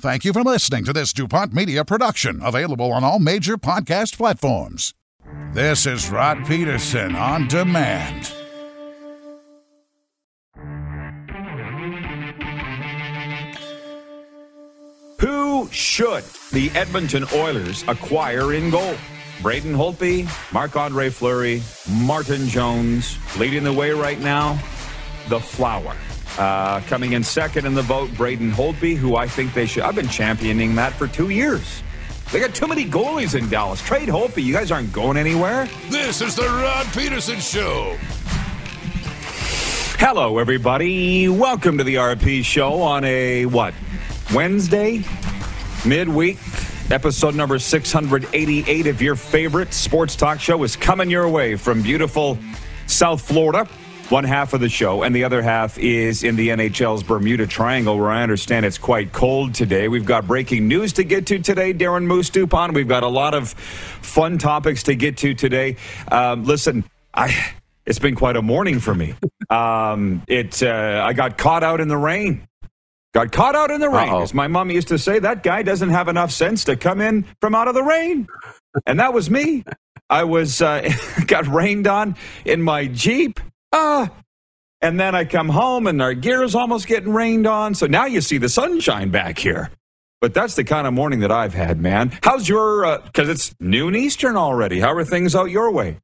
Thank you for listening to this DuPont Media production, available on all major podcast platforms. This is Rod Peterson on demand. Who should the Edmonton Oilers acquire in goal? Braden Holtby, Marc Andre Fleury, Martin Jones. Leading the way right now, the Flower. Uh, coming in second in the vote, Braden Holtby, who I think they should. I've been championing that for two years. They got too many goalies in Dallas. Trade Holtby. You guys aren't going anywhere. This is the Rod Peterson Show. Hello, everybody. Welcome to the RP Show on a what? Wednesday, midweek. Episode number 688 of your favorite sports talk show is coming your way from beautiful South Florida. One half of the show, and the other half is in the NHL's Bermuda Triangle, where I understand it's quite cold today. We've got breaking news to get to today, Darren Moose Dupont. We've got a lot of fun topics to get to today. Um, listen, I it's been quite a morning for me. Um, it uh, I got caught out in the rain. Got caught out in the rain. Uh-oh. As my mom used to say, that guy doesn't have enough sense to come in from out of the rain. And that was me. I was uh, got rained on in my Jeep. Ah. And then I come home and our gear is almost getting rained on. So now you see the sunshine back here. But that's the kind of morning that I've had, man. How's your, because it's noon Eastern already. How are things out your way?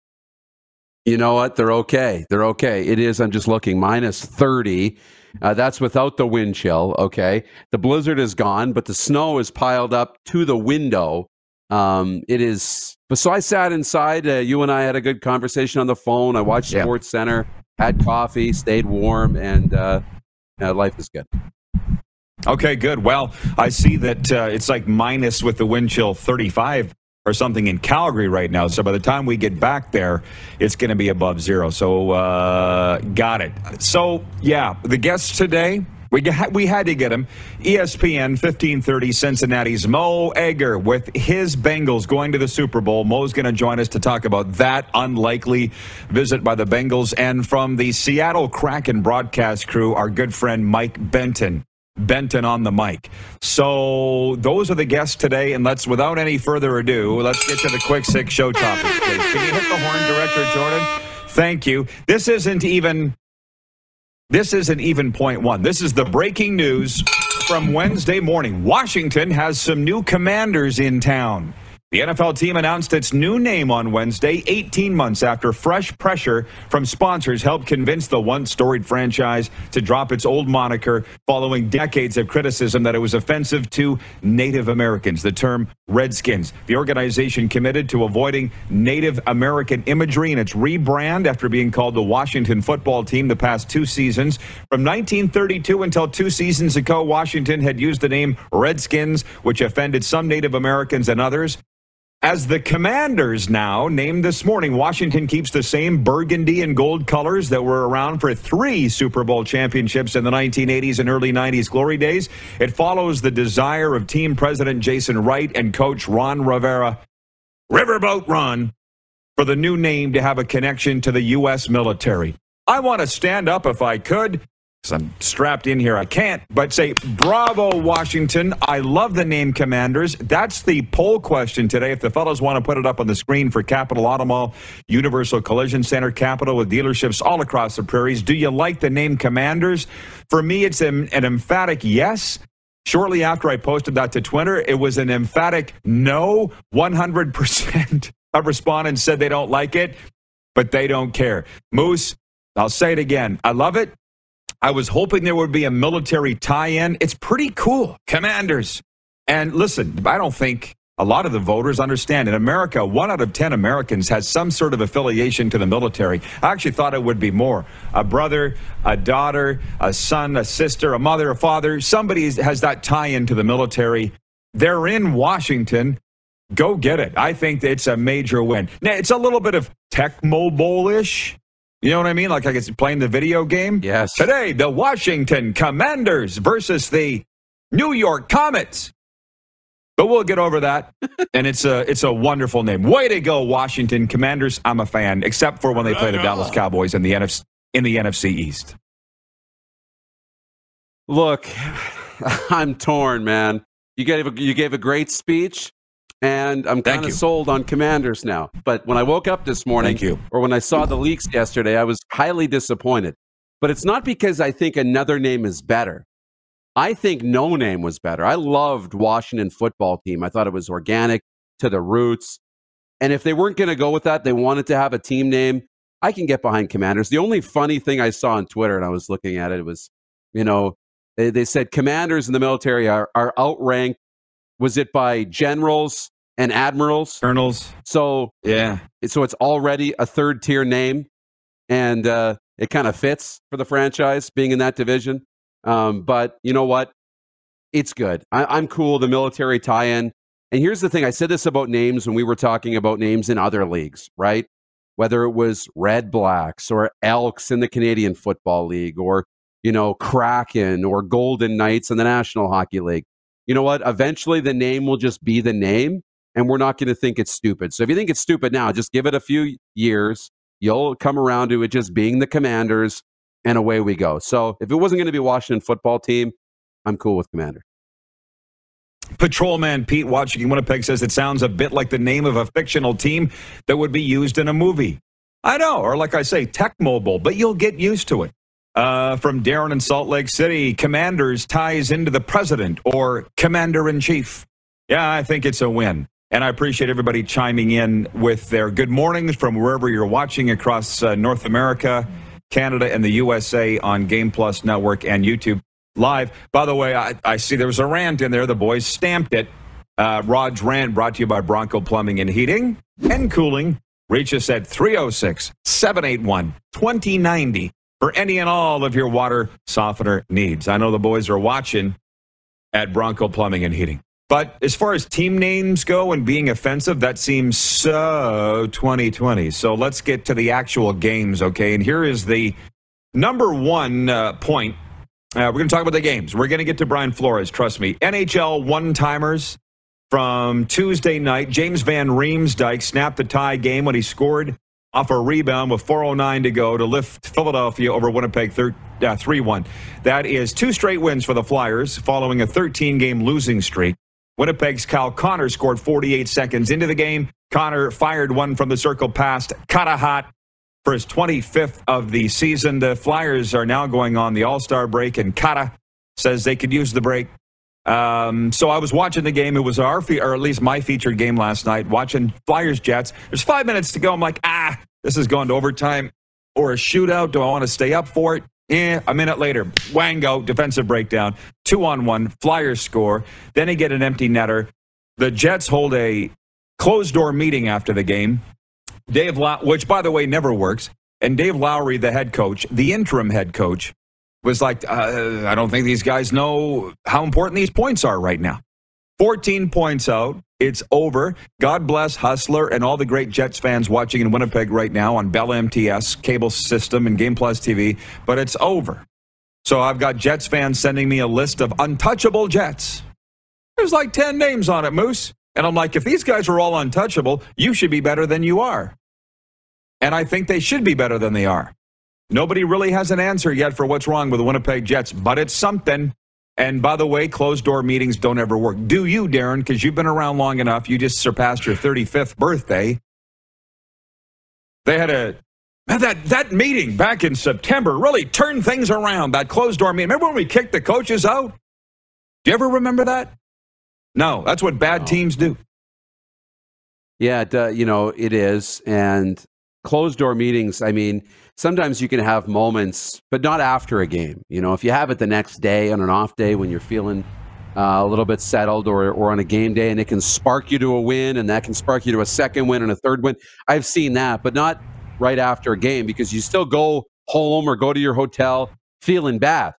You know what? They're okay. They're okay. It is. I'm just looking. Minus 30. Uh, that's without the wind chill. Okay. The blizzard is gone, but the snow is piled up to the window. Um, it is. But so I sat inside. Uh, you and I had a good conversation on the phone. I watched Yeah. Sports Center, had coffee, stayed warm, and uh, uh, life is good. Okay, good. Well, I see that uh, it's like minus with the wind chill 35 or something in Calgary right now. So by the time we get back there, it's going to be above zero. So uh, got it. So yeah, the guests today. We, got, we had to get him. ESPN 1530 Cincinnati's Mo Egger with his Bengals going to the Super Bowl. Mo's going to join us to talk about that unlikely visit by the Bengals. And from the Seattle Kraken broadcast crew, our good friend Mike Benton. Benton on the mic. So those are the guests today, and let's, without any further ado, let's get to the quick six show topics, please. Can you hit the horn, Director Jordan? Thank you. This isn't even. This isn't even point one. This is the breaking news from Wednesday morning. Washington has some new commanders in town. The NFL team announced its new name on Wednesday, 18 months after fresh pressure from sponsors helped convince the once storied franchise to drop its old moniker following decades of criticism that it was offensive to Native Americans, the term Redskins. The organization committed to avoiding Native American imagery in its rebrand after being called the Washington football team the past two seasons. From 1932 until two seasons ago, Washington had used the name Redskins, which offended some Native Americans and others. As the Commanders now, named this morning, Washington keeps the same burgundy and gold colors that were around for three Super Bowl championships in the 1980s and early 90s glory days. It follows the desire of team president Jason Wright and coach Ron Rivera, Riverboat Ron, for the new name to have a connection to the U.S. military. I want to stand up if I could. I'm strapped in here. I can't, but say, Bravo, Washington. I love the name Commanders. That's the poll question today. If the fellows want to put it up on the screen for Capital Auto Mall, Universal Collision Center, Capital with dealerships all across the prairies, do you like the name Commanders? For me, it's an, an emphatic yes. Shortly after I posted that to Twitter, it was an emphatic no. 100% of respondents said they don't like it, but they don't care. Moose, I'll say it again. I love it. I was hoping there would be a military tie in. It's pretty cool. Commanders. And listen, I don't think a lot of the voters understand. In America, one out of 10 Americans has some sort of affiliation to the military. I actually thought it would be more. A brother, a daughter, a son, a sister, a mother, a father. Somebody has that tie in to the military. They're in Washington. Go get it. I think it's a major win. Now, it's a little bit of Tecmo Bowl ish. You know what I mean? Like I guess playing the video game. Yes. Today, the Washington Commanders versus the New York Comets. But we'll get over that. and it's a it's a wonderful name. Way to go, Washington Commanders. I'm a fan, except for when they play the Dallas Cowboys in the NFC in the NFC East. Look, I'm torn, man. You gave a, you gave a great speech, and I'm kind of sold on Commanders now. But when I woke up this morning, or when I saw the leaks yesterday, I was highly disappointed. But it's not because I think another name is better. I think no name was better. I loved Washington football team. I thought it was organic to the roots. And if they weren't going to go with that, they wanted to have a team name. I can get behind Commanders. The only funny thing I saw on Twitter, and I was looking at it, was, you know, they, they said commanders in the military are, are outranked. Was it by generals and admirals? Colonels. So Yeah. so it's already a third tier name, and uh, it kind of fits for the franchise being in that division. Um, but you know what? It's good. I, I'm cool. The military tie-in. And here's the thing: I said this about names when we were talking about names in other leagues, right? Whether it was Red Blacks or Elks in the Canadian Football League, or you know Kraken or Golden Knights in the National Hockey League. You know what? Eventually, the name will just be the name, and we're not going to think it's stupid. So if you think it's stupid now, just give it a few years. You'll come around to it just being the Commanders, and away we go. So if it wasn't going to be Washington football team, I'm cool with Commander. Patrolman Pete watching in Winnipeg says it sounds a bit like the name of a fictional team that would be used in a movie. I know, or like I say, Tecmo Bowl, but you'll get used to it. Uh, from Darren in Salt Lake City, Commanders ties into the president or Commander in Chief. Yeah, I think it's a win. And I appreciate everybody chiming in with their good mornings from wherever you're watching across uh, North America, Canada, and the USA on Game Plus Network and YouTube live. By the way, I, I see there was a rant in there. The boys stamped it. Uh, Rod's rant brought to you by Bronco Plumbing and Heating and Cooling. Reach us at 306 781 2090 for any and all of your water softener needs. I know the boys are watching at Bronco Plumbing and Heating. But as far as team names go and being offensive, that seems so 2020. So let's get to the actual games, okay? And here is the number one uh, point. Uh, we're going to talk about the games. We're going to get to Brian Flores, trust me. NHL one timers from Tuesday night. James Van Riemsdyk snapped the tie game when he scored off a rebound with 4.09 to go to lift Philadelphia over Winnipeg uh, 3 1. That is two straight wins for the Flyers following a 13 game losing streak. Winnipeg's Kyle Connor scored 48 seconds into the game. Connor fired one from the circle past Carter Hart for his 25th of the season. The Flyers are now going on the All Star break, and Kata says they could use the break. Um, so I was watching the game. It was our, fe- or at least my featured game last night, watching Flyers Jets. There's five minutes to go. I'm like, ah, this is going to overtime or a shootout. Do I want to stay up for it? Yeah, a minute later, Wango, defensive breakdown, two on one, Flyers score. Then they get an empty netter. The Jets hold a closed door meeting after the game. Dave, which by the way never works, and Dave Lowry, the head coach, the interim head coach, was like, uh, I don't think these guys know how important these points are right now. 14 points out. It's over. God bless Hustler and all the great Jets fans watching in Winnipeg right now on Bell MTS, cable system, and Game Plus TV, but it's over. So I've got Jets fans sending me a list of untouchable Jets. There's like 10 names on it, Moose. And I'm like, if these guys are all untouchable, you should be better than you are. And I think they should be better than they are. Nobody really has an answer yet for what's wrong with the Winnipeg Jets, but it's something. And by the way, closed door meetings don't ever work. Do you, Darren? Because you've been around long enough. You just surpassed your 35th birthday. They had a man, that that meeting back in September really turned things around. That closed door meeting. Remember when we kicked the coaches out? Do you ever remember that? No, that's what bad teams do. Yeah, it, uh, you know, it is. And closed door meetings, I mean, sometimes you can have moments, but not after a game. You know, if you have it the next day on an off day when you're feeling uh, a little bit settled or, or on a game day and it can spark you to a win and that can spark you to a second win and a third win. I've seen that, but not right after a game because you still go home or go to your hotel feeling bad.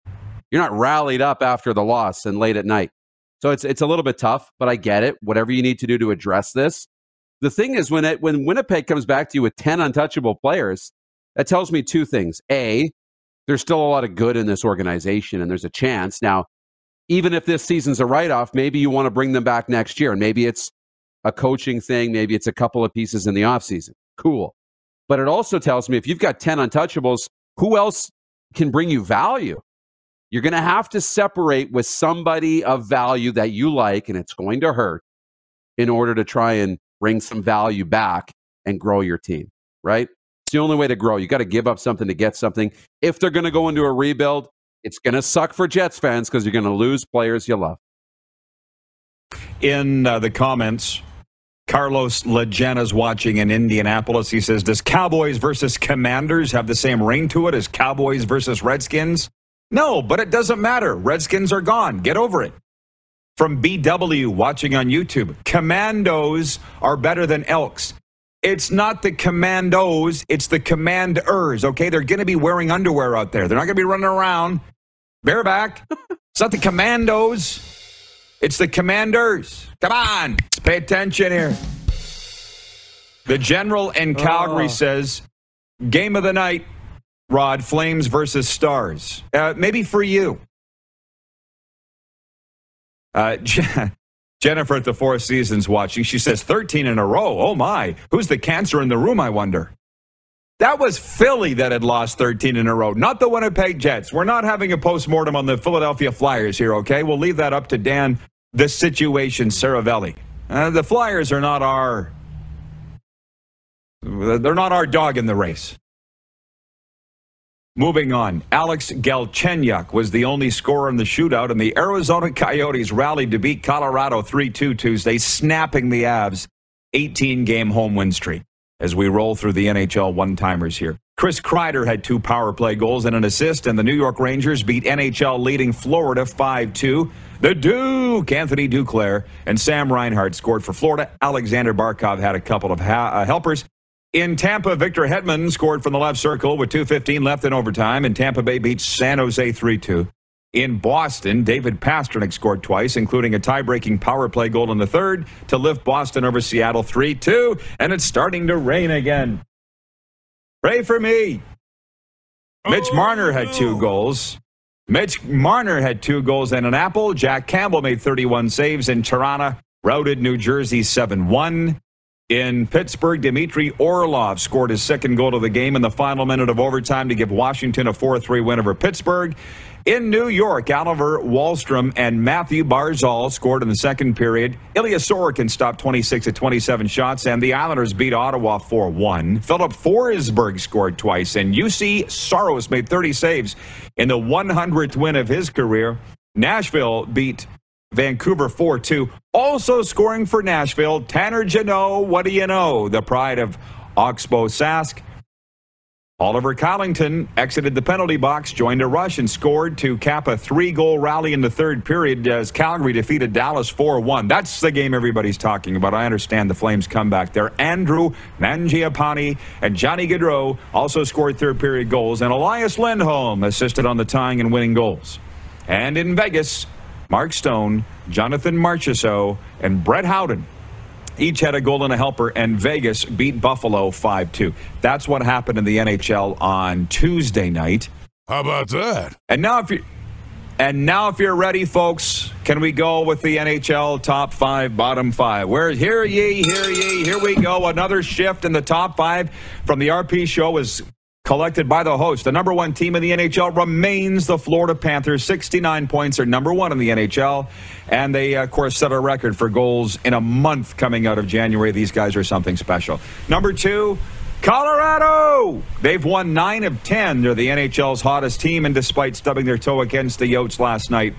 You're not rallied up after the loss and late at night. So it's it's a little bit tough, but I get it. Whatever you need to do to address this. The thing is when it when Winnipeg comes back to you with 10 untouchable players, that tells me two things. A, there's still a lot of good in this organization and there's a chance. Now, even if this season's a write-off, maybe you want to bring them back next year and maybe it's a coaching thing, maybe it's a couple of pieces in the offseason. Cool. But it also tells me if you've got 10 untouchables, who else can bring you value? You're going to have to separate with somebody of value that you like, and it's going to hurt in order to try and bring some value back and grow your team, right? It's the only way to grow. You got to give up something to get something. If they're going to go into a rebuild, it's going to suck for Jets fans because you're going to lose players you love. In uh, the comments, Carlos is watching in Indianapolis. He says, Does Cowboys versus Commanders have the same ring to it as Cowboys versus Redskins? No, but it doesn't matter. Redskins are gone. Get over it. From BW watching on YouTube, Commandos are better than Elks. It's not the commandos, it's the commanders, okay? They're going to be wearing underwear out there. They're not going to be running around bareback. it's not the commandos, it's the commanders. Come on, let's pay attention here. The general in Calgary oh. says, Game of the night, Rod, Flames versus Stars. Uh, maybe for you. Uh, Jennifer at the Four Seasons watching. She says 13 in a row. Oh my. Who's the cancer in the room, I wonder? That was Philly that had lost 13 in a row, not the Winnipeg Jets. We're not having a postmortem on the Philadelphia Flyers here, okay? We'll leave that up to Dan, the situation, Seravalli. Uh, the Flyers are not our. They're not our dog in the race. Moving on, Alex Galchenyuk was the only scorer in the shootout, and the Arizona Coyotes rallied to beat Colorado 3 2 Tuesday, snapping the Avs' 18 game home win streak. As we roll through the NHL one timers here, Chris Kreider had two power play goals and an assist, and the New York Rangers beat NHL leading Florida 5 2. The Duke, Anthony Duclair, and Sam Reinhart scored for Florida. Alexander Barkov had a couple of ha- uh, helpers. In Tampa, Victor Hedman scored from the left circle with 2.15 left in overtime, and Tampa Bay beats San Jose 3 2. In Boston, David Pastrnak scored twice, including a tie breaking power play goal in the third to lift Boston over Seattle 3 2, and it's starting to rain again. Pray for me. Mitch Marner had two oh. goals. Mitch Marner had two goals and an apple. Jack Campbell made 31 saves, and Toronto routed New Jersey 7 1. In Pittsburgh, Dmitry Orlov scored his second goal of the game in the final minute of overtime to give Washington a 4 3 win over Pittsburgh. In New York, Oliver Wahlstrom and Matthew Barzal scored in the second period. Ilya Sorokin stopped 26 of 27 shots, and the Islanders beat Ottawa 4 1. Philip Forsberg scored twice, and Juuse Saros made 30 saves in the 100th win of his career. Nashville beat Vancouver 4 2. Also scoring for Nashville, Tanner Jeannot. What do you know? The pride of Oxbow Sask. Oliver Kylington exited the penalty box, joined a rush, and scored to cap a three goal rally in the third period as Calgary defeated Dallas 4 1. That's the game everybody's talking about. I understand the Flames come back there. Andrew Mangiapane and Johnny Gaudreau also scored third period goals, and Elias Lindholm assisted on the tying and winning goals. And in Vegas, Mark Stone, Jonathan Marchessault, and Brett Howden each had a goal and a helper, and Vegas beat Buffalo 5 2. That's what happened in the NHL on Tuesday night. How about that? And now, if you and now, if you're ready, folks, can we go with the NHL top five, bottom five? Where hear ye, hear ye, here we go. Another shift in the top five from the RP show is collected by the host. The number one team in the NHL remains the Florida Panthers. 69 points are number one in the NHL. And they, of course, set a record for goals in a month coming out of January. These guys are something special. Number two, Colorado! They've won 9 of 10. They're the NHL's hottest team, and despite stubbing their toe against the Yotes last night,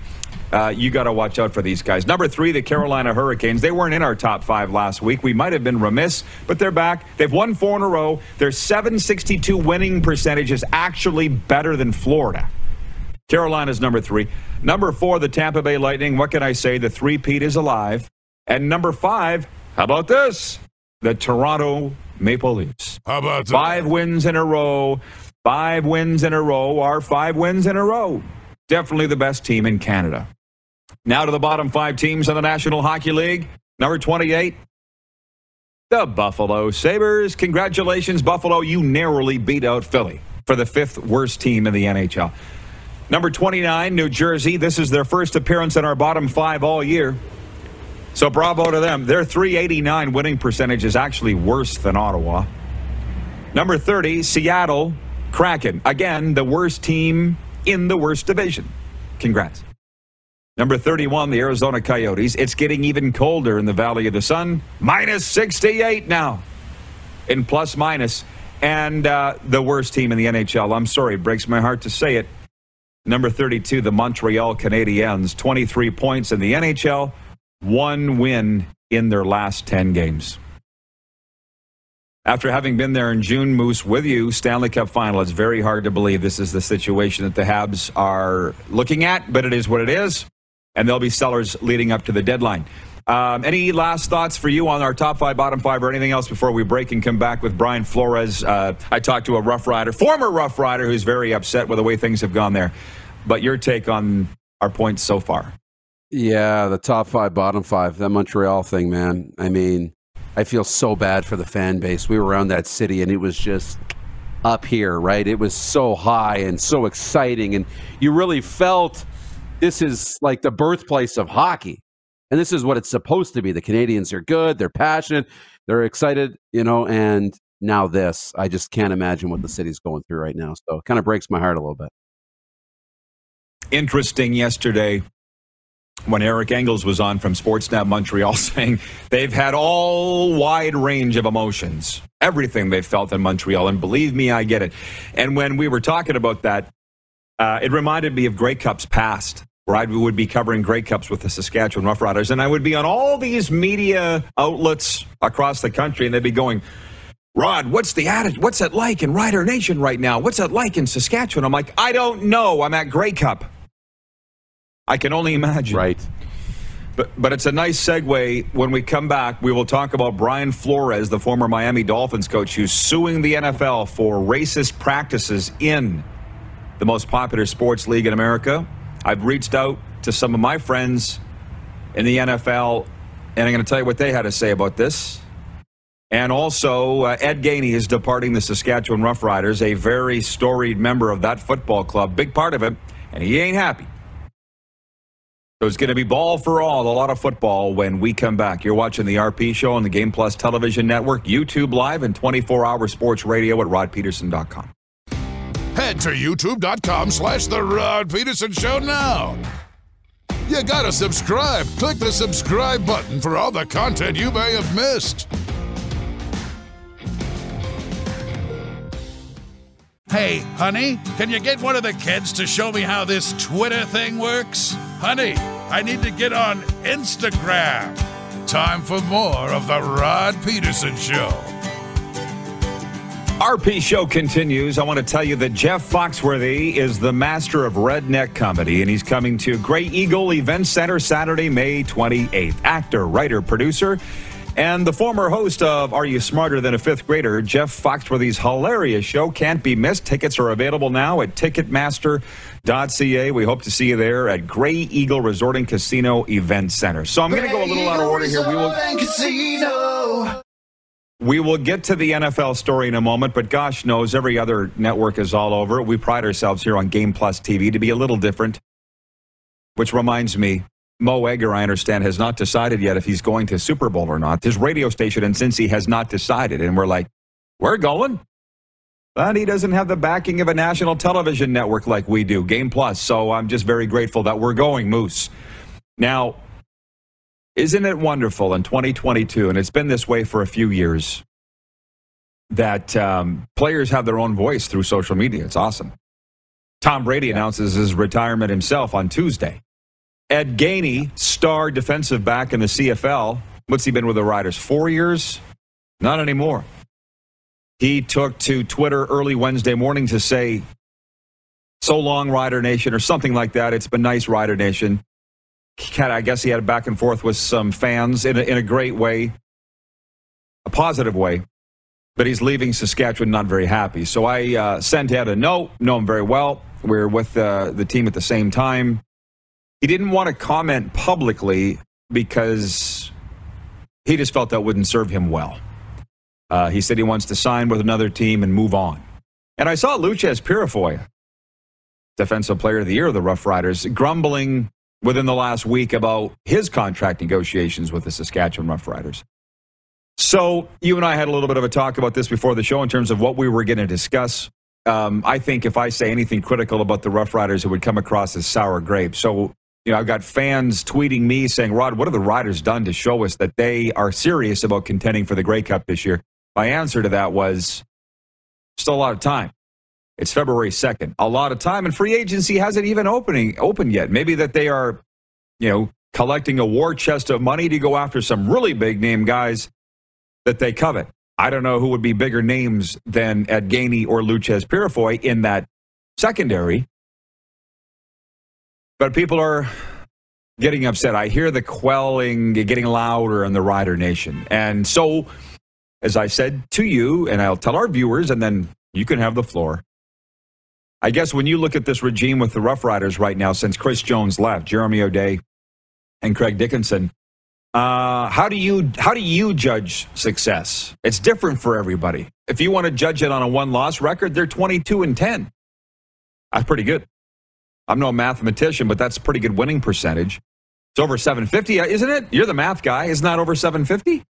uh, you got to watch out for these guys. Number three, the Carolina Hurricanes. They weren't in our top five last week. We might have been remiss, but they're back. They've won four in a row. Their 762 winning percentage is actually better than Florida. Carolina's number three. Number four, the Tampa Bay Lightning. What can I say? The three-peat is alive. And number five, how about this? The Toronto Maple Leafs. How about that? Five wins in a row. Five wins in a row are five wins in a row. Definitely the best team in Canada. Now to the bottom five teams in the National Hockey League. Number 28, the Buffalo Sabres. Congratulations, Buffalo. You narrowly beat out Philly for the fifth worst team in the NHL. Number 29, New Jersey. This is their first appearance in our bottom five all year. So bravo to them. Their 389 winning percentage is actually worse than Ottawa. Number 30, Seattle Kraken. Again, the worst team in the worst division. Congrats. Number 31, the Arizona Coyotes. It's getting even colder in the Valley of the Sun. Minus 68 now in plus minus. And uh, the worst team in the NHL. I'm sorry, it breaks my heart to say it. Number 32, the Montreal Canadiens. 23 points in the NHL, one win in their last 10 games. After having been there in June, Moose, with you, Stanley Cup final, it's very hard to believe this is the situation that the Habs are looking at, but it is what it is and they'll be sellers leading up to the deadline. Um, any last thoughts for you on our top five, bottom five, or anything else before we break and come back with Brian Flores? Uh, I talked to a Rough Rider, former Rough Rider, who's very upset with the way things have gone there. But your take on our points so far? Yeah, the top five, bottom five, that Montreal thing, man. I mean, I feel so bad for the fan base. We were around that city, and it was just up here, right? It was so high and so exciting, and you really felt this is like the birthplace of hockey. And this is what it's supposed to be. The Canadians are good, they're passionate, they're excited, you know, and now this. I just can't imagine what the city's going through right now. So it kind of breaks my heart a little bit. Interesting yesterday when Eric Engels was on from Sportsnet Montreal saying they've had all wide range of emotions, everything they felt in Montreal. And believe me, I get it. And when we were talking about that, uh, it reminded me of Grey Cups past where I would be covering Grey Cups with the Saskatchewan Roughriders, and I would be on all these media outlets across the country, and they'd be going, Rod, what's the attitude? What's it like in Rider Nation right now? What's it like in Saskatchewan? I'm like, I don't know. I'm at Grey Cup. I can only imagine. Right. But, but it's a nice segue. When we come back, we will talk about Brian Flores, the former Miami Dolphins coach, who's suing the NFL for racist practices in the most popular sports league in America. I've reached out to some of my friends in the NFL, and I'm going to tell you what they had to say about this. And also, uh, Ed Gainey is departing the Saskatchewan Roughriders, a very storied member of that football club, big part of it, and he ain't happy. So it's going to be ball for all, a lot of football when we come back. You're watching the RP Show on the Game Plus Television Network, YouTube Live, and 24 hour sports radio at rodpeterson.com. Head to youtube.com slash The Rod Peterson Show now. You gotta subscribe. Click the subscribe button for all the content you may have missed. Hey, honey, can you get one of the kids to show me how this Twitter thing works? Honey, I need to get on Instagram. Time for more of The Rod Peterson Show. RP Show continues. I want to tell you that Jeff Foxworthy is the master of redneck comedy, and he's coming to Grey Eagle Event Center Saturday, May 28th. Actor, writer, producer, and the former host of Are You Smarter Than a Fifth Grader, Jeff Foxworthy's hilarious show can't be missed. Tickets are available now at Ticketmaster.ca. We hope to see you there at Grey Eagle Resort and Casino Event Center. So I'm going to go a little out of order here. We will. We will get to the NFL story in a moment, but gosh knows every other network is all over. We pride ourselves here on Game Plus TV to be a little different. Which reminds me, Mo Egger, I understand, has not decided yet if he's going to Super Bowl or not. His radio station in Cincy has not decided, and we're like, we're going. But he doesn't have the backing of a national television network like we do, Game Plus. So I'm just very grateful that we're going, Moose. Now, isn't it wonderful in 2022, and it's been this way for a few years, that um, players have their own voice through social media? It's awesome. Tom Brady announces his retirement himself on Tuesday. Ed Gainey, star defensive back in the CFL, what's he been with the Riders? Four years? Not anymore. He took to Twitter early Wednesday morning to say, So long, Rider Nation, or something like that. It's been nice, Rider Nation kind of, I guess he had a back and forth with some fans in a, in a great way, a positive way. But he's leaving Saskatchewan not very happy. So I uh, sent Ed a note, know him very well. We are with uh, the team at the same time. He didn't want to comment publicly because he just felt that wouldn't serve him well. Uh, he said he wants to sign with another team and move on. And I saw Loucheiz Purifoy, Defensive Player of the Year of the Rough Riders, grumbling within the last week about his contract negotiations with the Saskatchewan Roughriders. So, you and I had a little bit of a talk about this before the show in terms of what we were going to discuss. um, I think if I say anything critical about the Rough Riders, it would come across as sour grapes. So, you know, I've got fans tweeting me saying, Rod, what have the Riders done to show us that they are serious about contending for the Grey Cup this year? My answer to that was still a lot of time. It's February 2nd. A lot of time, and free agency hasn't even opening opened yet. Maybe that they are, you know, collecting a war chest of money to go after some really big name guys that they covet. I don't know who would be bigger names than Ed Gainey or Loucheiz Purifoy in that secondary. But people are getting upset. I hear the quelling getting louder in the Rider Nation. And so, as I said to you, and I'll tell our viewers, and then you can have the floor. I guess when you look at this regime with the Rough Riders right now, since Chris Jones left, Jeremy O'Day and Craig Dickenson, uh, how do you how do you judge success? It's different for everybody. If you want to judge it on a one loss record, they're twenty two and ten. That's pretty good. I'm no mathematician, but that's a pretty good winning percentage. It's over 750, isn't it? You're the math guy. Isn't that over 750?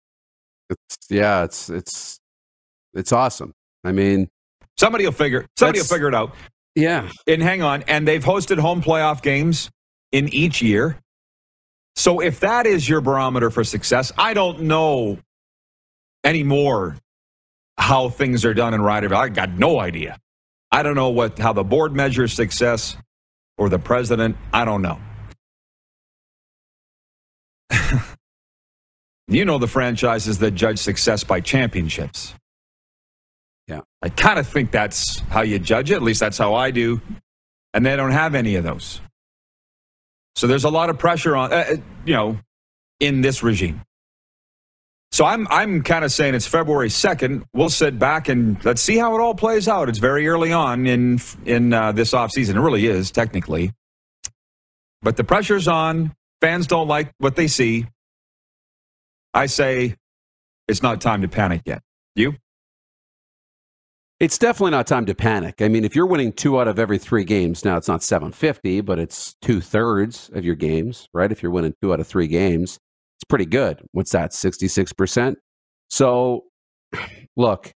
It's, yeah, it's it's it's awesome. I mean, somebody will figure somebody will figure it out. Yeah. And hang on, and they've hosted home playoff games in each year. So if that is your barometer for success, I don't know anymore how things are done in Riderville. I got no idea. I don't know what how the board measures success or the president. I don't know. you know the franchises that judge success by championships. Yeah. I kind of think that's how you judge it. At least that's how I do. And they don't have any of those. So there's a lot of pressure on, uh, uh you know, in this regime. So I'm I'm kind of saying it's February 2nd. We'll sit back and let's see how it all plays out. It's very early on in in uh, this offseason. It really is technically. But the pressure's on. Fans don't like what they see. I say it's not time to panic yet. You? It's definitely not time to panic. I mean, if you're winning two out of every three games, now it's not 750, but it's two thirds of your games, right? If you're winning two out of three games, it's pretty good. What's that, 66%? So, look,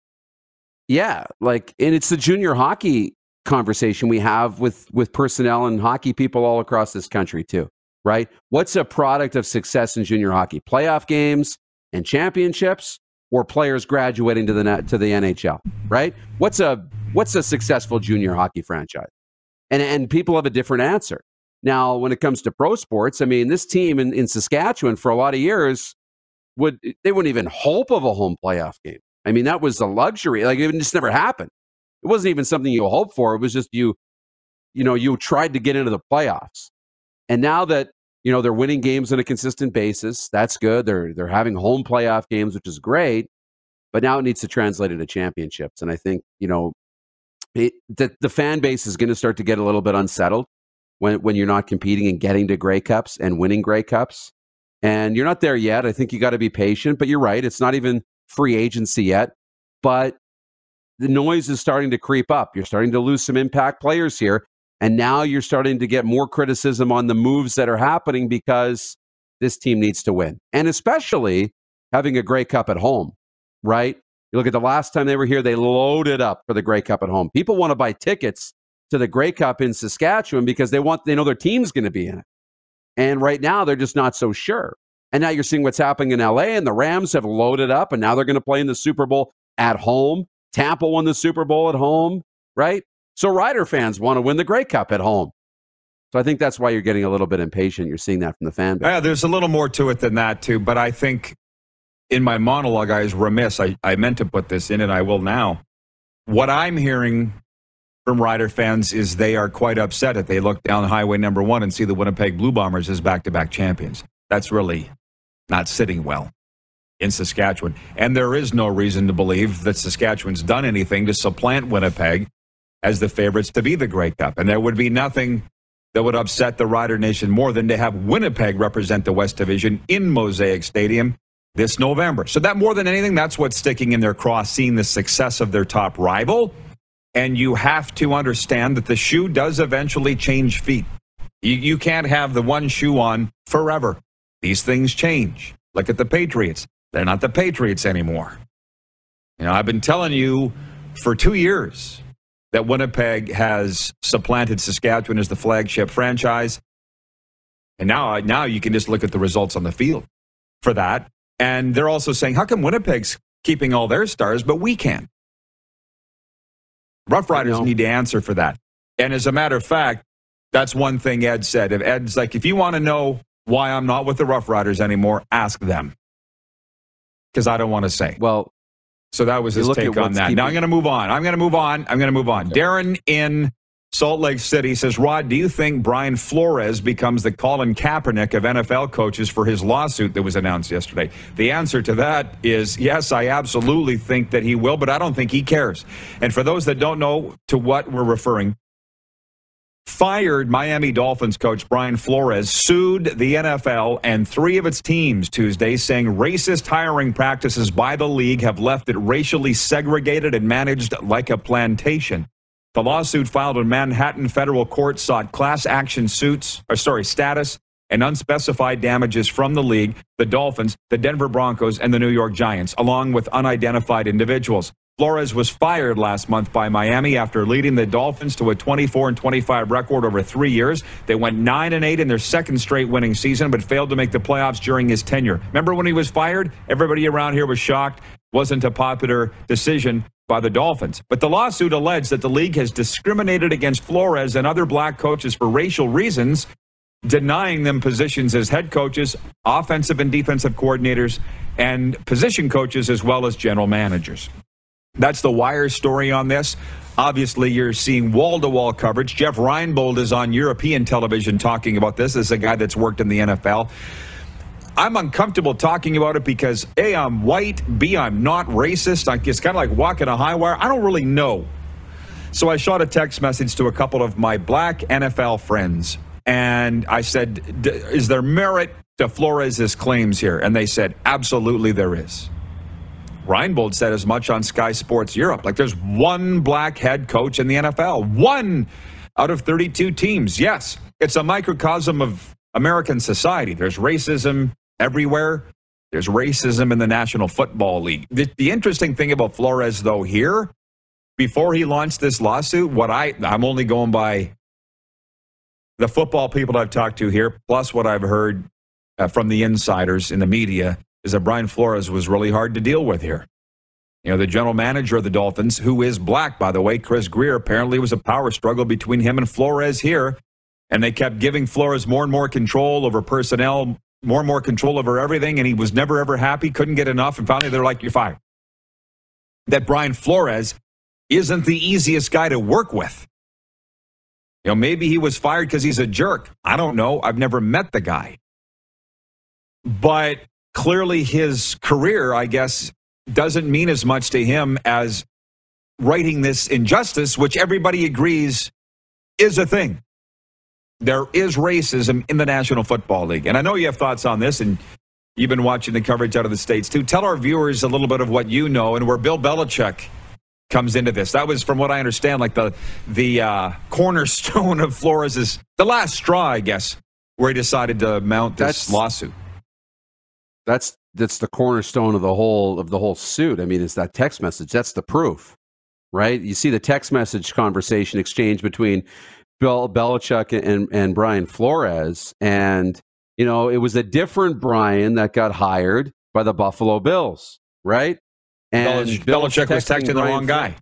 yeah, like, and it's the junior hockey conversation we have with, with personnel and hockey people all across this country, too, right? What's a product of success in junior hockey? Playoff games and championships? Or players graduating to the to the NHL, right? What's a what's a successful junior hockey franchise? And and people have a different answer. Now, when it comes to pro sports, I mean, this team in, in Saskatchewan for a lot of years would they wouldn't even hope of a home playoff game. I mean, that was a luxury. Like it just never happened. It wasn't even something you hope for. It was just you, you know, you tried to get into the playoffs. And now that you know, they're winning games on a consistent basis. That's good. They're they're having home playoff games, which is great. But now it needs to translate into championships. And I think, you know, the, the fan base is going to start to get a little bit unsettled when, when you're not competing and getting to Grey Cups and winning Grey Cups. And you're not there yet. I think you got to be patient, but you're right. It's not even free agency yet. But the noise is starting to creep up. You're starting to lose some impact players here. And now you're starting to get more criticism on the moves that are happening because this team needs to win. And especially having a Grey Cup at home, right? You look at the last time they were here, they loaded up for the Grey Cup at home. People want to buy tickets to the Grey Cup in Saskatchewan because they want they know their team's going to be in it. And right now they're just not so sure. And now you're seeing what's happening in LA and the Rams have loaded up and now they're going to play in the Super Bowl at home. Tampa won the Super Bowl at home, right? So Rider fans want to win the Grey Cup at home. So I think that's why you're getting a little bit impatient. You're seeing that from the fan base. Yeah, there's a little more to it than that too. But I think in my monologue, I was remiss. I, I meant to put this in, and I will now. What I'm hearing from Rider fans is they are quite upset if they look down Highway Number One and see the Winnipeg Blue Bombers as back-to-back champions. That's really not sitting well in Saskatchewan, and there is no reason to believe that Saskatchewan's done anything to supplant Winnipeg as the favorites to be the Grey Cup. And there would be nothing that would upset the Rider Nation more than to have Winnipeg represent the West Division in Mosaic Stadium this November. So that more than anything, that's what's sticking in their cross, seeing the success of their top rival. And you have to understand that the shoe does eventually change feet. You, you can't have the one shoe on forever. These things change. Look at the Patriots. They're not the Patriots anymore. You know, I've been telling you for two years that Winnipeg has supplanted Saskatchewan as the flagship franchise. And now, uh, now you can just look at the results on the field for that. And they're also saying, how come Winnipeg's keeping all their stars, but we can't? Rough Riders need to answer for that. And as a matter of fact, that's one thing Ed said. If Ed's like, if you want to know why I'm not with the Rough Riders anymore, ask them. Because I don't want to say. Well, so that was his take on that. Now I'm going to move on. I'm going to move on. I'm going to move on. Okay. Darren in Salt Lake City says, Rod, do you think Brian Flores becomes the Colin Kaepernick of NFL coaches for his lawsuit that was announced yesterday? The answer to that is yes, I absolutely think that he will, but I don't think he cares. And for those that don't know to what we're referring, fired Miami Dolphins coach Brian Flores sued the NFL and three of its teams Tuesday, saying racist hiring practices by the league have left it racially segregated and managed like a plantation. The lawsuit filed in Manhattan federal court sought class action suits, or sorry, status and unspecified damages from the league, the Dolphins, the Denver Broncos, and the New York Giants, along with unidentified individuals. Flores was fired last month by Miami after leading the Dolphins to a 24 and 25 record over 3 years. They went 9 and 8 in their second straight winning season but failed to make the playoffs during his tenure. Remember when he was fired? Everybody around here was shocked. Wasn't a popular decision by the Dolphins. But the lawsuit alleged that the league has discriminated against Flores and other black coaches for racial reasons, denying them positions as head coaches, offensive and defensive coordinators, and position coaches as well as general managers. That's the wire story on this. Obviously, you're seeing wall to wall coverage. Jeff Reinebold is on European television talking about this as a guy that's worked in the NFL. I'm uncomfortable talking about it because A, I'm white, B, I'm not racist. It's kind of like walking a high wire. I don't really know. So I shot a text message to a couple of my black NFL friends, and I said, Is there merit to Flores' claims here? And they said, Absolutely, there is. Reinebold said as much on Sky Sports Europe. Like there's one black head coach in the NFL, one out of 32 teams. Yes, it's a microcosm of American society. There's racism, everywhere. There's racism in the National Football League. The, the interesting thing about Flores, though, here, before he launched this lawsuit, what I I'm only going by the football people I've talked to here, plus what I've heard uh, from the insiders in the media, is that Brian Flores was really hard to deal with here. You know, the general manager of the Dolphins, who is black, by the way, Chris Grier, apparently was a power struggle between him and Flores here. And they kept giving Flores more and more control over personnel, more and more control over everything, and he was never ever happy, couldn't get enough, and finally they're like, You're fired. That Brian Flores isn't the easiest guy to work with. You know, maybe he was fired because he's a jerk. I don't know. I've never met the guy. But clearly his career, I guess, doesn't mean as much to him as writing this injustice, which everybody agrees is a thing there is racism in the National Football League. And I know you have thoughts on this, and you've been watching the coverage out of the States too. Tell our viewers a little bit of what you know and where Bill Belichick comes into this. That was, from what I understand, like the, the uh, cornerstone of Flores' the last straw, I guess, where he decided to mount this that's, lawsuit. That's that's the cornerstone of the whole of the whole suit. I mean, it's that text message. That's the proof, right? You see the text message conversation exchange between Bill Belichick and, and Brian Flores. And, you know, it was a different Brian that got hired by the Buffalo Bills, right? And Belich- Belichick was texting the wrong guy.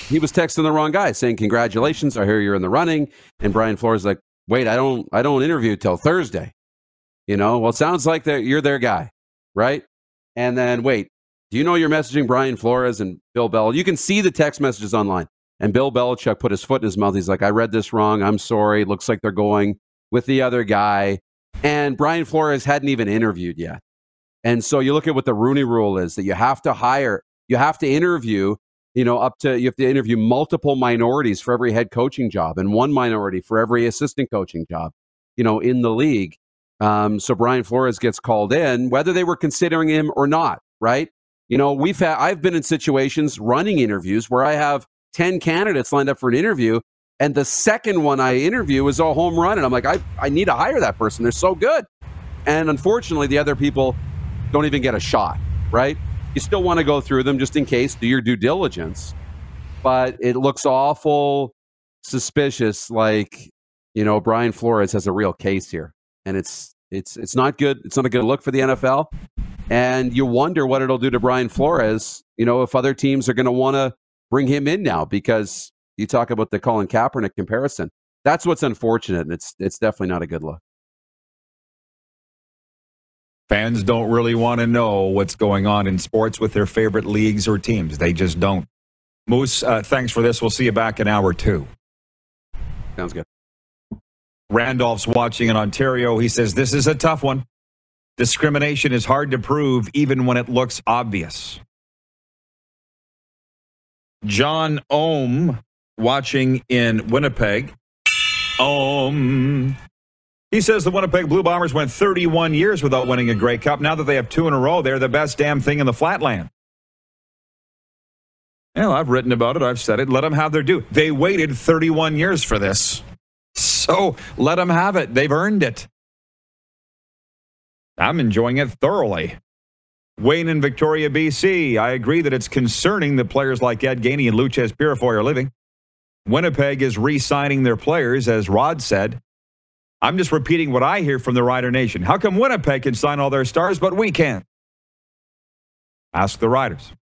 He was texting the wrong guy saying, Congratulations, I hear you're in the running. And Brian Flores like, wait, I don't I don't interview till Thursday. You know, well, it sounds like that you're their guy, right? And then wait, do you know you're messaging Brian Flores and Bill Bell? You can see the text messages online. And Bill Belichick put his foot in his mouth. He's like, I read this wrong. I'm sorry. Looks like they're going with the other guy. And Brian Flores hadn't even interviewed yet. And so you look at what the Rooney rule is that you have to hire, you have to interview, you know, up to, you have to interview multiple minorities for every head coaching job and one minority for every assistant coaching job, you know, in the league. Um, so Brian Flores gets called in, whether they were considering him or not, right? You know, we've had, I've been in situations running interviews where I have 10 candidates lined up for an interview. And the second one I interview is a home run. And I'm like, I, I need to hire that person. They're so good. And unfortunately, the other people don't even get a shot, right? You still want to go through them just in case, do your due diligence. but it looks awful suspicious. Like you know, Brian Flores has a real case here, and it's it's it's not good. It's not a good look for the NFL, and you wonder what it'll do to Brian Flores. You know, if other teams are going to want to bring him in now because you talk about the Colin Kaepernick comparison. That's what's unfortunate, and it's it's definitely not a good look. Fans don't really want to know what's going on in sports with their favorite leagues or teams. They just don't. Moose, uh, thanks for this. We'll see you back in hour two. Sounds good. Randolph's watching in Ontario. He says, This is a tough one. Discrimination is hard to prove even when it looks obvious. John Ohm watching in Winnipeg. Ohm. He says the Winnipeg Blue Bombers went 31 years without winning a Grey Cup. Now that they have two in a row, they're the best damn thing in the flatland. Well, I've written about it. I've said it. Let them have their due. They waited 31 years for this. So let them have it. They've earned it. I'm enjoying it thoroughly. Wayne in Victoria, BC. I agree that it's concerning that players like Ed Gainey and Loucheiz Purifoy are leaving. Winnipeg is re signing their players, as Rod said. I'm just repeating what I hear from the Rider Nation. How come Winnipeg can sign all their stars, but we can't? Ask the Riders.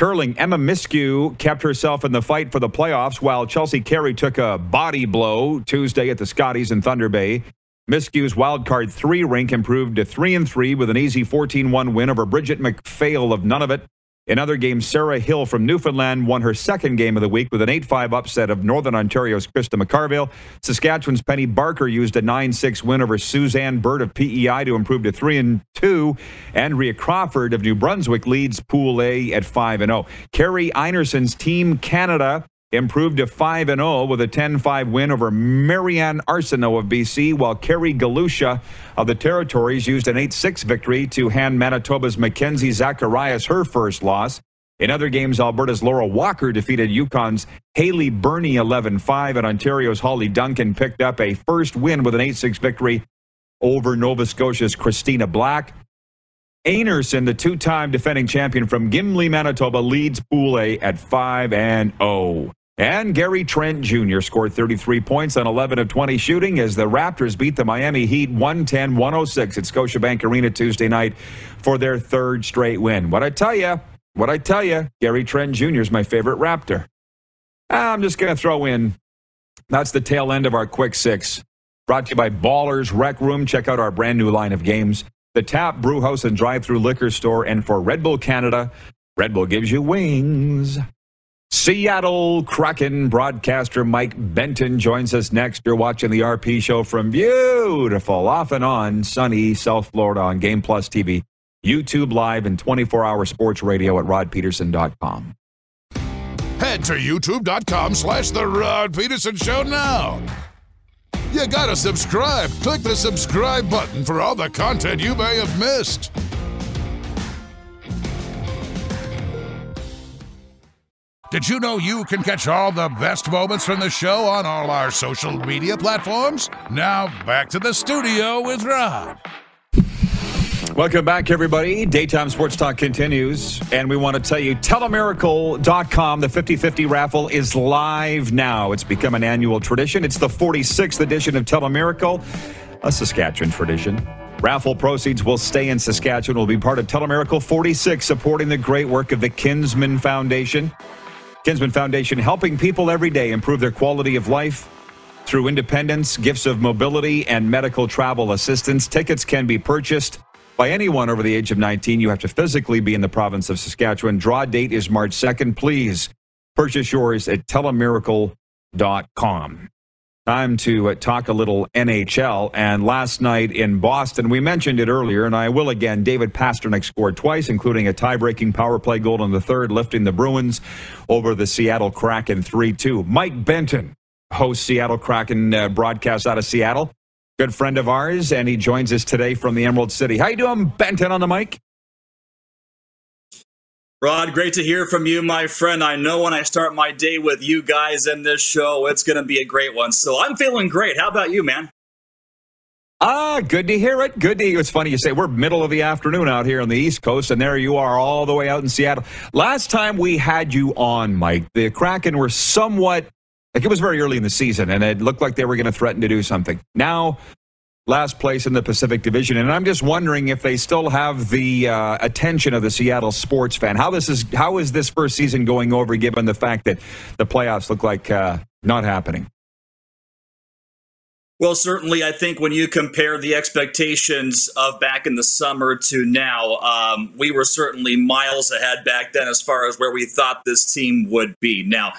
Curling, Emma Miskew kept herself in the fight for the playoffs while Chelsea Carey took a body blow Tuesday at the Scotties in Thunder Bay. Miskew's wildcard three rink improved to 3 and 3 with an easy 14 1 win over Bridget McPhail of Nunavut. In other games, Sarah Hill from Newfoundland won her second game of the week with an 8 5 upset of Northern Ontario's Krista McCarville. Saskatchewan's Penny Barker used a 9 6 win over Suzanne Birt of PEI to improve to 3 and 2. Andrea Crawford of New Brunswick leads Pool A at 5 and 0. Kerri Einarson's Team Canada improved to 5 0 with a 10 5 win over Mary-Anne Arsenault of BC, while Kerry Galusha of the Territories used an 8 6 victory to hand Manitoba's Mackenzie Zacharias her first loss. In other games, Alberta's Laura Walker defeated Yukon's Hailey Birnie 11 5, and Ontario's Hollie Duncan picked up a first win with an 8 6 victory over Nova Scotia's Christina Black. Einarson, the two-time defending champion from Gimli, Manitoba, leads Pool A at 5 and 0. And Gary Trent Jr. scored 33 points on 11 of 20 shooting as the Raptors beat the Miami Heat 110 106 at Scotiabank Arena Tuesday night for their third straight win. What I tell you, what I tell you, Gary Trent Jr. is my favorite Raptor. Ah, I'm just going to throw in that's the tail end of our quick six. Brought to you by Ballers Rec Room. Check out our brand new line of games. The Tap Brew House and Drive Through Liquor Store. And for Red Bull Canada, Red Bull gives you wings. Seattle Kraken broadcaster Mike Benton joins us next. You're watching the RP show from beautiful, off and on, sunny South Florida on Game Plus TV, YouTube Live, and 24 hour sports radio at rodpeterson.com. Head to youtube.com slash The Rod Peterson Show now. You gotta subscribe. Click the subscribe button for all the content you may have missed. Did you know you can catch all the best moments from the show on all our social media platforms? Now, back to the studio with Rod. Welcome back, everybody. Daytime Sports Talk continues, and we want to tell you telemiracle.com. The 50 50 raffle is live now. It's become an annual tradition. It's the 46th edition of Telemiracle, a Saskatchewan tradition. Raffle proceeds will stay in Saskatchewan, will be part of Telemiracle 46, supporting the great work of the Kinsmen Foundation. Kinsmen Foundation helping people every day improve their quality of life through independence, gifts of mobility, and medical travel assistance. Tickets can be purchased by anyone over the age of 19. You have to physically be in the province of Saskatchewan. Draw date is March 2nd. Please purchase yours at telemiracle.com. Time to uh, talk a little NHL. And last night in Boston, we mentioned it earlier, and I will again. David Pastrnak scored twice, including a tie breaking power play goal in the third, lifting the Bruins over the Seattle Kraken 3 2. Mike Benton hosts Seattle Kraken uh, broadcast out of Seattle. Good friend of ours, and he joins us today from the Emerald City. How you doing, Benton, on the mic? Rod, great to hear from you, my friend. I know when I start my day with you guys in this show, it's going to be a great one. So I'm feeling great. How about you, man? Ah, good to hear it. Good to hear. It's funny you say we're middle of the afternoon out here on the East Coast, and there you are all the way out in Seattle. Last time we had you on, Mike, the Kraken were somewhat like it was very early in the season, and it looked like they were going to threaten to do something. Now, last place in the Pacific Division, and I'm just wondering if they still have the uh, attention of the Seattle sports fan. How this is how is this first season going over, given the fact that the playoffs look like uh, not happening? Well, certainly, I think when you compare the expectations of back in the summer to now, um, we were certainly miles ahead back then as far as where we thought this team would be. Now,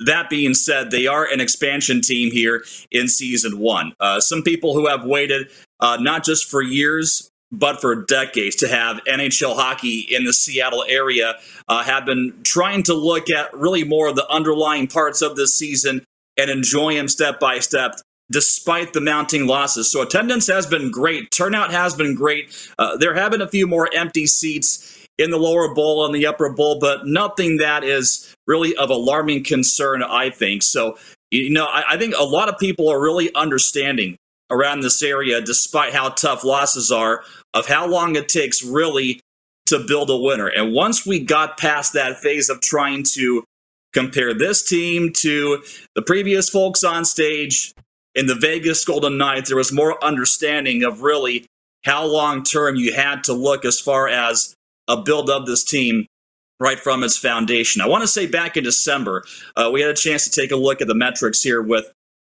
that being said, they are an expansion team here in season one. Uh, some people who have waited uh, not just for years, but for decades to have NHL hockey in the Seattle area uh, have been trying to look at really more of the underlying parts of this season and enjoy them step by step despite the mounting losses. So attendance has been great. Turnout has been great. Uh, there have been a few more empty seats in the lower bowl and the upper bowl, but nothing that is really of alarming concern, I think. So, you know, I, I think a lot of people are really understanding around this area, despite how tough losses are, of how long it takes really to build a winner. And once we got past that phase of trying to compare this team to the previous folks on stage, in the Vegas Golden Knights, there was more understanding of really how long term you had to look as far as a build of this team right from its foundation. I want to say back in December, uh, we had a chance to take a look at the metrics here with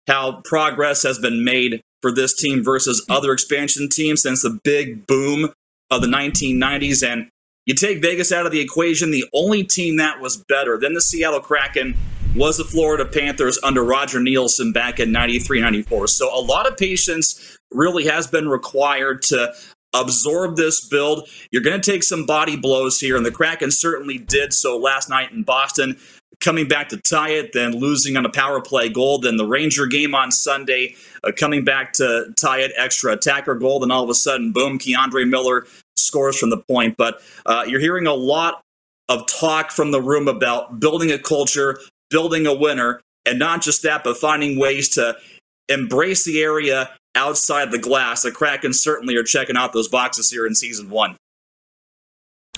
how progress has been made for this team versus other expansion teams since the big boom of the 1990s. And you take Vegas out of the equation, the only team that was better than the Seattle Kraken was the Florida Panthers under Roger Neilson back in 93 94. So a lot of patience really has been required to absorb this build. You're going to take some body blows here, and the Kraken certainly did so last night in Boston. Coming back to tie it, then losing on a power play goal. Then the Ranger game on Sunday, uh, coming back to tie it, extra attacker goal. Then all of a sudden, boom, K'Andre Miller scores from the point. But uh, you're hearing a lot of talk from the room about building a culture, building a winner, and not just that, but finding ways to embrace the area outside the glass. The Kraken certainly are checking out those boxes here in season one.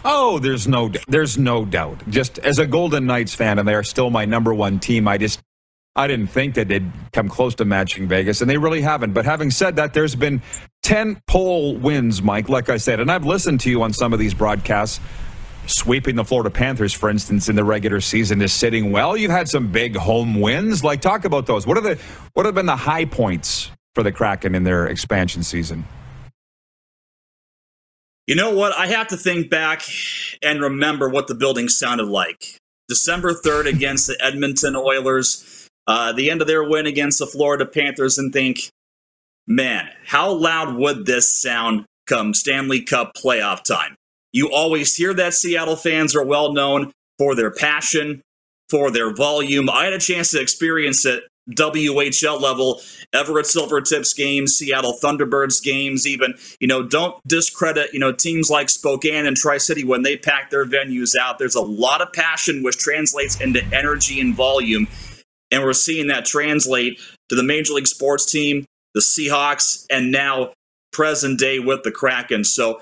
Oh, there's no, there's no doubt. Just as a Golden Knights fan, and they are still my number one team. I just, I didn't think that they'd come close to matching Vegas, and they really haven't. But having said that, there's been ten pole wins, Mike. Like I said, and I've listened to you on some of these broadcasts sweeping the Florida Panthers, for instance, in the regular season is sitting well. You've had some big home wins. Like, talk about those. What are the what have been the high points for the Kraken in their expansion season? You know what? I have to think back and remember what the building sounded like. December 3rd against the Edmonton Oilers, uh, the end of their win against the Florida Panthers, and think, man, how loud would this sound come Stanley Cup playoff time? You always hear that Seattle fans are well known for their passion, for their volume. I had a chance to experience it WHL level, Everett Silvertips games, Seattle Thunderbirds games, even, you know, don't discredit, you know, teams like Spokane and Tri City when they pack their venues out. There's a lot of passion, which translates into energy and volume. And we're seeing that translate to the Major League Sports team, the Seahawks, and now present day with the Kraken. So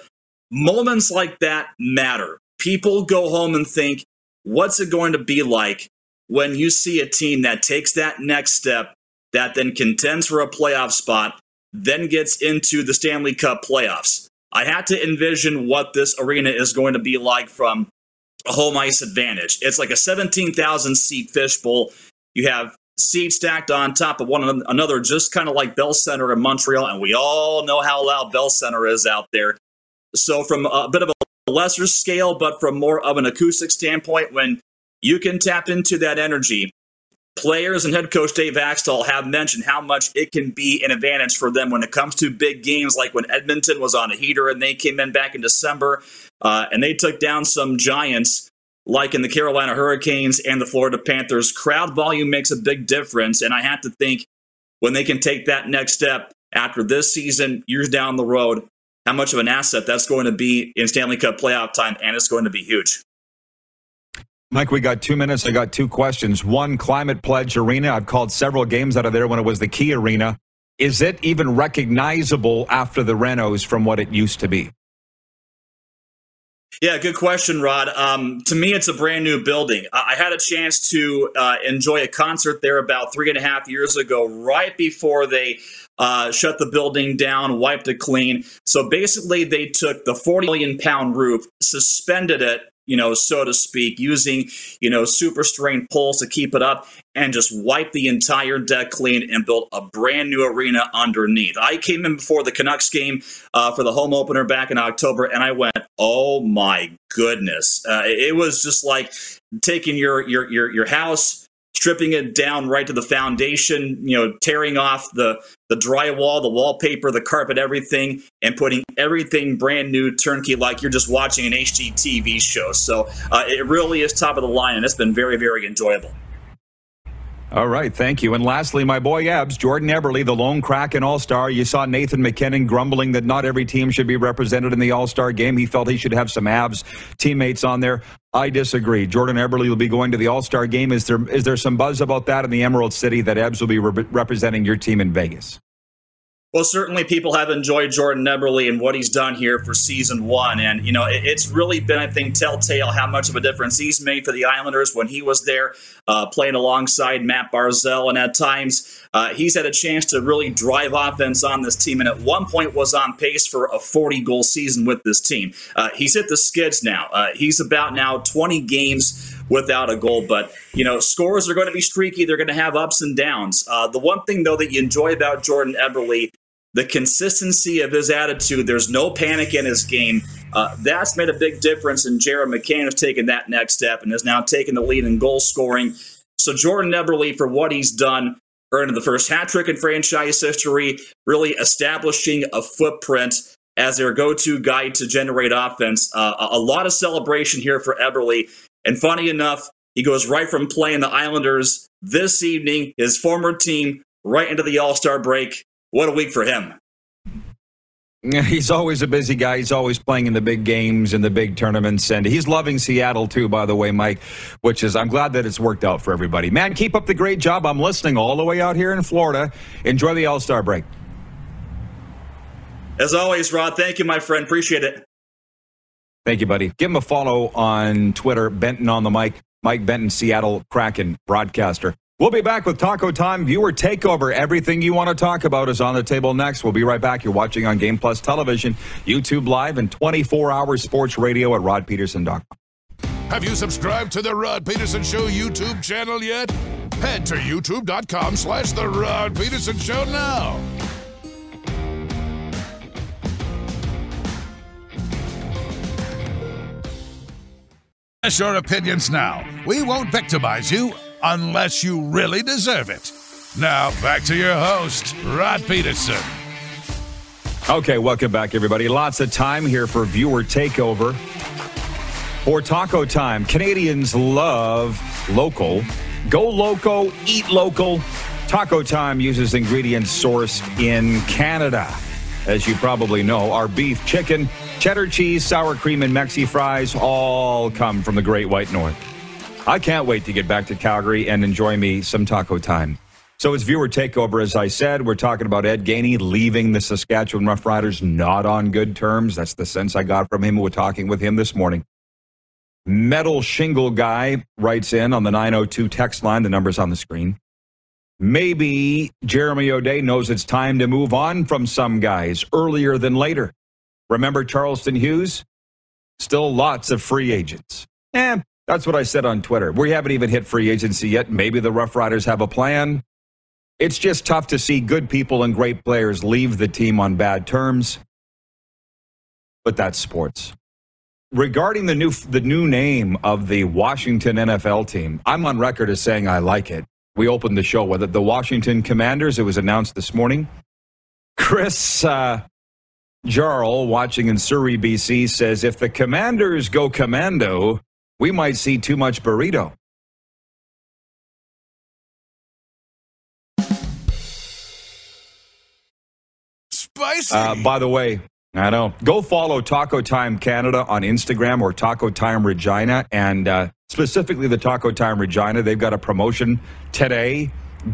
moments like that matter. People go home and think, what's it going to be like when you see a team that takes that next step, that then contends for a playoff spot, then gets into the Stanley Cup playoffs? I had to envision what this arena is going to be like from a home ice advantage. It's like a 17,000 seat fishbowl. You have seats stacked on top of one another, just kind of like Bell Center in Montreal. And we all know how loud Bell Center is out there. So, from a bit of a lesser scale, but from more of an acoustic standpoint, when you can tap into that energy, players and head coach Dave Hakstol have mentioned how much it can be an advantage for them when it comes to big games, like when Edmonton was on a heater and they came in back in December uh, and they took down some giants like in the Carolina Hurricanes and the Florida Panthers. Crowd volume makes a big difference, and I have to think when they can take that next step after this season, years down the road, how much of an asset that's going to be in Stanley Cup playoff time, and it's going to be huge. Mike, we got two minutes. I got two questions. One, Climate Pledge Arena. I've called several games out of there when it was the Key Arena. is it even recognizable after the renos from what it used to be? Yeah, good question, Rod. Um, to me, it's a brand new building. I had a chance to uh, enjoy a concert there about three and a half years ago, right before they uh, shut the building down, wiped it clean. So basically, they took the 40 million pound roof, suspended it you know, so to speak, using, you know, super strain poles to keep it up and just wipe the entire deck clean and build a brand new arena underneath. I came in before the Canucks game uh, for the home opener back in October and I went, oh my goodness. Uh, it was just like taking your, your, your, your house, stripping it down right to the foundation, you know, tearing off the the drywall, the wallpaper, the carpet, everything, and putting everything brand new, turnkey, like you're just watching an HGTV show. So uh, it really is top of the line, and it's been very, very enjoyable. All right, thank you. And lastly, my boy Ebbs, Jordan Eberle, the lone Kraken All Star. You saw Nathan MacKinnon grumbling that not every team should be represented in the All Star game. He felt he should have some Avs teammates on there. I disagree. Jordan Eberle will be going to the All Star game. Is there is there some buzz about that in the Emerald City that Ebbs will be re- representing your team in Vegas? Well, certainly people have enjoyed Jordan Eberle and what he's done here for season one. And, you know, it's really been, I think, telltale how much of a difference he's made for the Islanders when he was there uh, playing alongside Matt Barzal. And at times, uh, he's had a chance to really drive offense on this team. And at one point was on pace for a 40 goal season with this team. Uh, he's hit the skids now. Uh, he's about now 20 games without a goal. But, you know, scores are going to be streaky. They're going to have ups and downs. Uh, the one thing, though, that you enjoy about Jordan Eberle the consistency of his attitude. There's no panic in his game. Uh, that's made a big difference, and Jared McCann has taken that next step and has now taken the lead in goal scoring. So Jordan Eberle, for what he's done, earned the first hat trick in franchise history, really establishing a footprint as their go-to guy to generate offense. Uh, a lot of celebration here for Eberle, and funny enough, he goes right from playing the Islanders this evening, his former team, right into the All Star break. What a week for him. He's always a busy guy. He's always playing in the big games and the big tournaments. And he's loving Seattle, too, by the way, Mike, which is, I'm glad that it's worked out for everybody. Man, keep up the great job. I'm listening all the way out here in Florida. Enjoy the All Star break. As always, Rod, thank you, my friend. Appreciate it. Thank you, buddy. Give him a follow on Twitter, Benton on the mic. Mike Benton, Seattle Kraken broadcaster. We'll be back with Taco Time Viewer Takeover. Everything you want to talk about is on the table next. We'll be right back. You're watching on Game Plus Television, YouTube Live, and 24 hour sports radio at rodpeterson.com. Have you subscribed to the Rod Peterson Show YouTube channel yet? Head to youtube.com slash The Rod Peterson Show now. Your opinions now. We won't victimize you unless you really deserve it. Now, back to your host, Rod Peterson. Okay, welcome back, everybody. Lots of time here for viewer takeover. For taco time, Canadians love local. Go loco, eat local. Taco Time uses ingredients sourced in Canada. As you probably know, our beef, chicken, cheddar cheese, sour cream, and Mexi fries all come from the Great White North. I can't wait to get back to Calgary and enjoy me some taco time. So it's viewer takeover, as I said. We're talking about Ed Gainey leaving the Saskatchewan Roughriders not on good terms. That's the sense I got from him. We're talking with him this morning. Metal Shingle Guy writes in on the 902 text line. The number's on the screen. Maybe Jeremy O'Day knows it's time to move on from some guys earlier than later. Remember Charleston Hughes? Still lots of free agents. Eh, that's what I said on Twitter. We haven't even hit free agency yet. Maybe the Rough Riders have a plan. It's just tough to see good people and great players leave the team on bad terms. But that's sports. Regarding the new the new name of the Washington NFL team, I'm on record as saying I like it. We opened the show with it. The Washington Commanders. It was announced this morning. Chris uh, Jarl, watching in Surrey, BC, says if the Commanders go commando, we might see too much burrito. Spicy. Uh, by the way, I know. Go follow Taco Time Canada on Instagram or Taco Time Regina, and uh, specifically the Taco Time Regina. They've got a promotion today.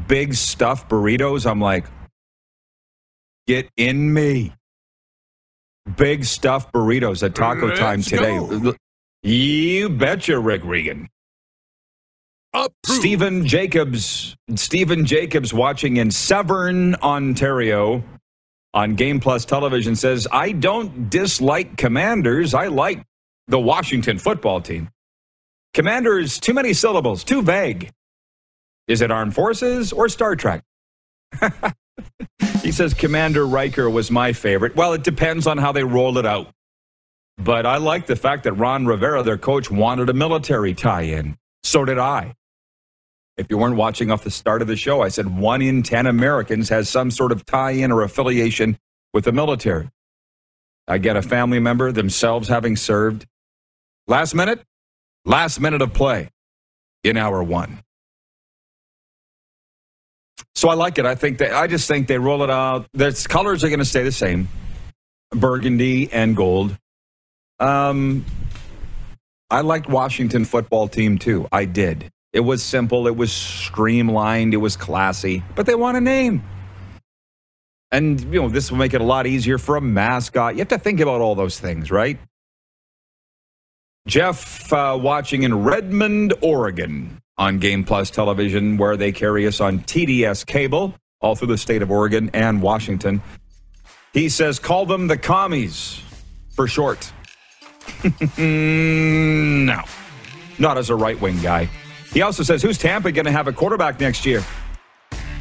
Big stuff burritos. I'm like, Get in me. Big stuffed burritos at Taco Let's Time today. go. You betcha, Rick Regan. Approved. Stephen Jacobs. Stephen Jacobs watching in Severn, Ontario on Game Plus television says, I don't dislike commanders. I like the Washington football team. Commanders, too many syllables, too vague. Is it Armed Forces or Star Trek? he says Commander Riker was my favorite. Well, it depends on how they roll it out. But I like the fact that Ron Rivera, their coach, wanted a military tie in. So did I. If you weren't watching off the start of the show, I said one in 10 Americans has some sort of tie in or affiliation with the military. I get a family member themselves having served. Last minute, last minute of play in hour one. So I like it. I think that I just think they roll it out. The colors are going to stay the same, burgundy and gold. Um, I liked Washington football team too. I did. It was simple. It was streamlined. It was classy. But they want a name. And, you know, this will make it a lot easier for a mascot. You have to think about all those things, right? Jeff uh, watching in Redmond, Oregon on Game Plus television, where they carry us on TDS cable all through the state of Oregon and Washington. He says, call them the commies for short. no, not as a right wing guy. He also says, Who's Tampa going to have a quarterback next year?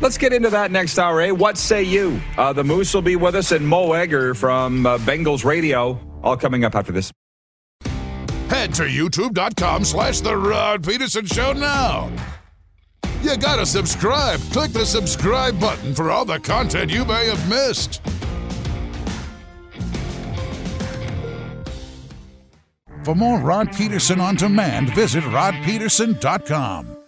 Let's get into that next hour, eh? What say you? Uh, the Moose will be with us, and Mo Egger from uh, Bengals Radio, all coming up after this. Head to youtube.com slash The Rod Peterson Show now. You gotta subscribe. Click the subscribe button for all the content you may have missed. For more Rod Peterson on demand, visit rodpeterson.com.